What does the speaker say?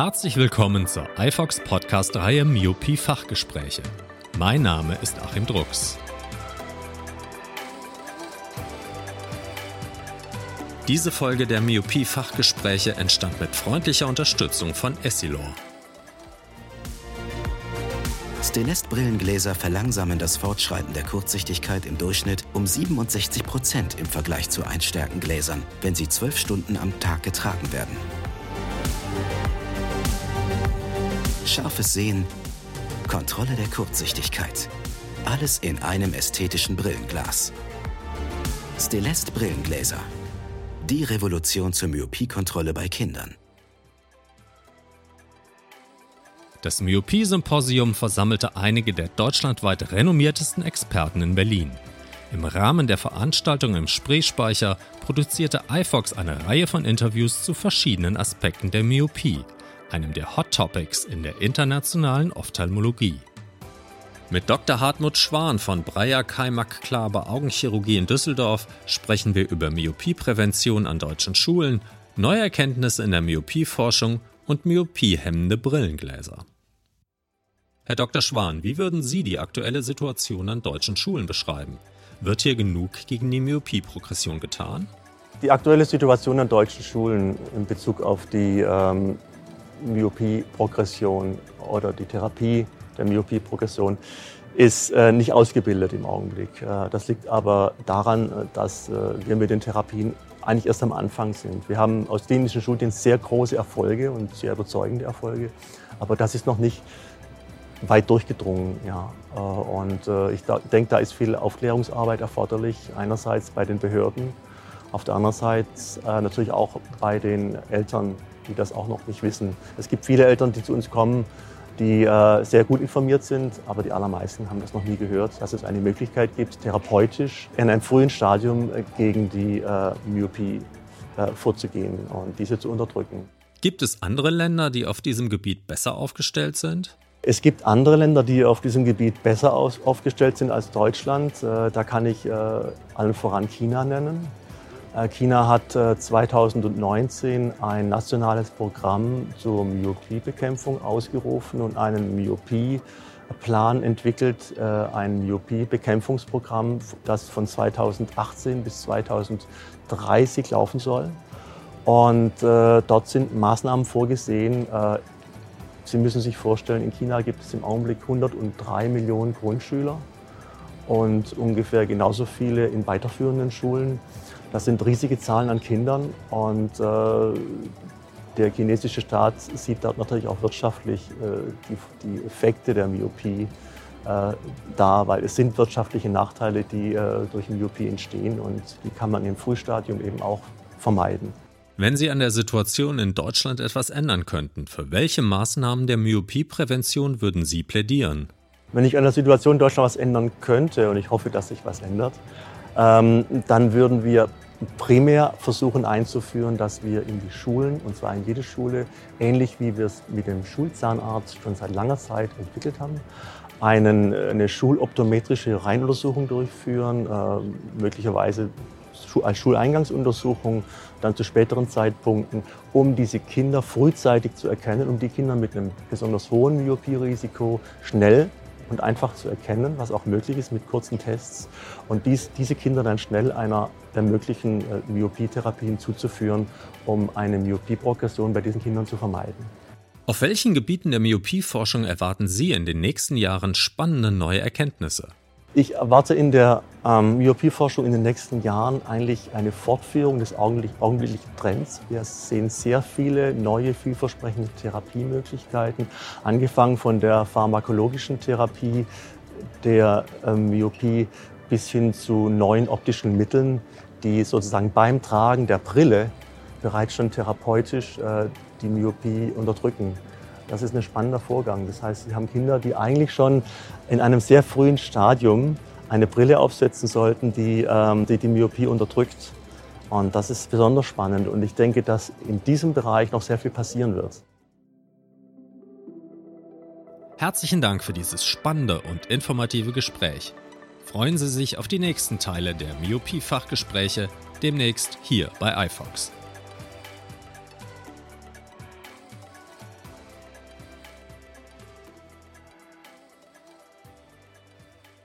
Herzlich willkommen zur iFox Podcast-Reihe Myopie Fachgespräche. Mein Name ist Achim Drucks. Diese Folge der Myopie Fachgespräche entstand mit freundlicher Unterstützung von Essilor. Stelest-Brillengläser verlangsamen das Fortschreiten der Kurzsichtigkeit im Durchschnitt um 67 Prozent im Vergleich zu Einstärkengläsern, wenn sie zwölf Stunden am Tag getragen werden. Scharfes Sehen, Kontrolle der Kurzsichtigkeit. Alles in einem ästhetischen Brillenglas. Stelest Brillengläser. Die Revolution zur Myopiekontrolle bei Kindern. Das Myopie-Symposium versammelte einige der deutschlandweit renommiertesten Experten in Berlin. Im Rahmen der Veranstaltung im Spreespeicher produzierte iFox eine Reihe von Interviews zu verschiedenen Aspekten der Myopie – einem der Hot Topics in der internationalen Ophthalmologie. Mit Dr. Hartmut Schwan von Breyer Kaimak Klaber Augenchirurgie in Düsseldorf sprechen wir über Myopieprävention an deutschen Schulen, neue Erkenntnisse in der Myopieforschung und myopiehemmende Brillengläser. Herr Dr. Schwan, wie würden Sie die aktuelle Situation an deutschen Schulen beschreiben? Wird hier genug gegen die Myopieprogression getan? Die aktuelle Situation an deutschen Schulen in Bezug auf die ähm, Myopie-Progression oder die Therapie der Myopie-Progression ist äh, nicht ausgebildet im Augenblick. Äh, das liegt aber daran, äh, dass äh, wir mit den Therapien eigentlich erst am Anfang sind. Wir haben aus klinischen Studien sehr große Erfolge und sehr überzeugende Erfolge, aber das ist noch nicht weit durchgedrungen. Ja. Äh, und äh, ich denke, da ist viel Aufklärungsarbeit erforderlich, einerseits bei den Behörden, auf der anderen Seite natürlich auch bei den Eltern, die das auch noch nicht wissen. Es gibt viele Eltern, die zu uns kommen, die äh, sehr gut informiert sind, aber die allermeisten haben das noch nie gehört, dass es eine Möglichkeit gibt, therapeutisch in einem frühen Stadium äh, gegen die äh, Myopie äh, vorzugehen und diese zu unterdrücken. Gibt es andere Länder, die auf diesem Gebiet besser aufgestellt sind? Es gibt andere Länder, die auf diesem Gebiet besser aufgestellt sind als Deutschland. Äh, da kann ich äh, allen voran China nennen. Äh, China hat 2019 äh, ein nationales Programm zur Myopiebekämpfung ausgerufen und einen Myopieplan entwickelt, äh, ein Myopiebekämpfungsprogramm, das von 2018 bis 2030 laufen soll. Und dort sind Maßnahmen vorgesehen. Sie müssen sich vorstellen, in China gibt es im Augenblick 103 Millionen Grundschüler und ungefähr genauso viele in weiterführenden Schulen. Das sind riesige Zahlen an Kindern und äh, der chinesische Staat sieht dort natürlich auch wirtschaftlich äh, die, die, Effekte der Myopie äh, da, weil es sind wirtschaftliche Nachteile, die äh, durch Myopie entstehen und die kann man im Frühstadium eben auch vermeiden. Wenn Sie an der Situation in Deutschland etwas ändern könnten, für welche Maßnahmen der Myopieprävention würden Sie plädieren? Wenn ich an der Situation in Deutschland was ändern könnte, und ich hoffe, dass sich was ändert, ähm, dann würden wir primär versuchen einzuführen, dass wir in die Schulen, und zwar in jede Schule, ähnlich wie wir es mit dem Schulzahnarzt schon seit langer Zeit entwickelt haben, einen, eine schuloptometrische Reinuntersuchung durchführen, äh, möglicherweise als Schuleingangsuntersuchung, dann zu späteren Zeitpunkten, um diese Kinder frühzeitig zu erkennen, um die Kinder mit einem besonders hohen Myopierisiko schnell und einfach zu erkennen, was auch möglich ist mit kurzen Tests und dies, diese Kinder dann schnell einer der möglichen äh, Myopietherapien zuzuführen, um eine Myopieprogression bei diesen Kindern zu vermeiden. Auf welchen Gebieten der Myopieforschung erwarten Sie in den nächsten Jahren spannende neue Erkenntnisse? Ich erwarte in der ähm, Myopieforschung in den nächsten Jahren eigentlich eine Fortführung des augenblicklichen Trends. Wir sehen sehr viele neue, vielversprechende Therapiemöglichkeiten, angefangen von der pharmakologischen Therapie der ähm, Myopie bis hin zu neuen optischen Mitteln, die sozusagen beim Tragen der Brille bereits schon therapeutisch äh, die Myopie unterdrücken. Das ist ein spannender Vorgang. Das heißt, Sie haben Kinder, die eigentlich schon in einem sehr frühen Stadium eine Brille aufsetzen sollten, die ähm, die, die Myopie unterdrückt. Und das ist besonders spannend. Und ich denke, dass in diesem Bereich noch sehr viel passieren wird. Herzlichen Dank für dieses spannende und informative Gespräch. Freuen Sie sich auf die nächsten Teile der Myopie-Fachgespräche demnächst hier bei iFox.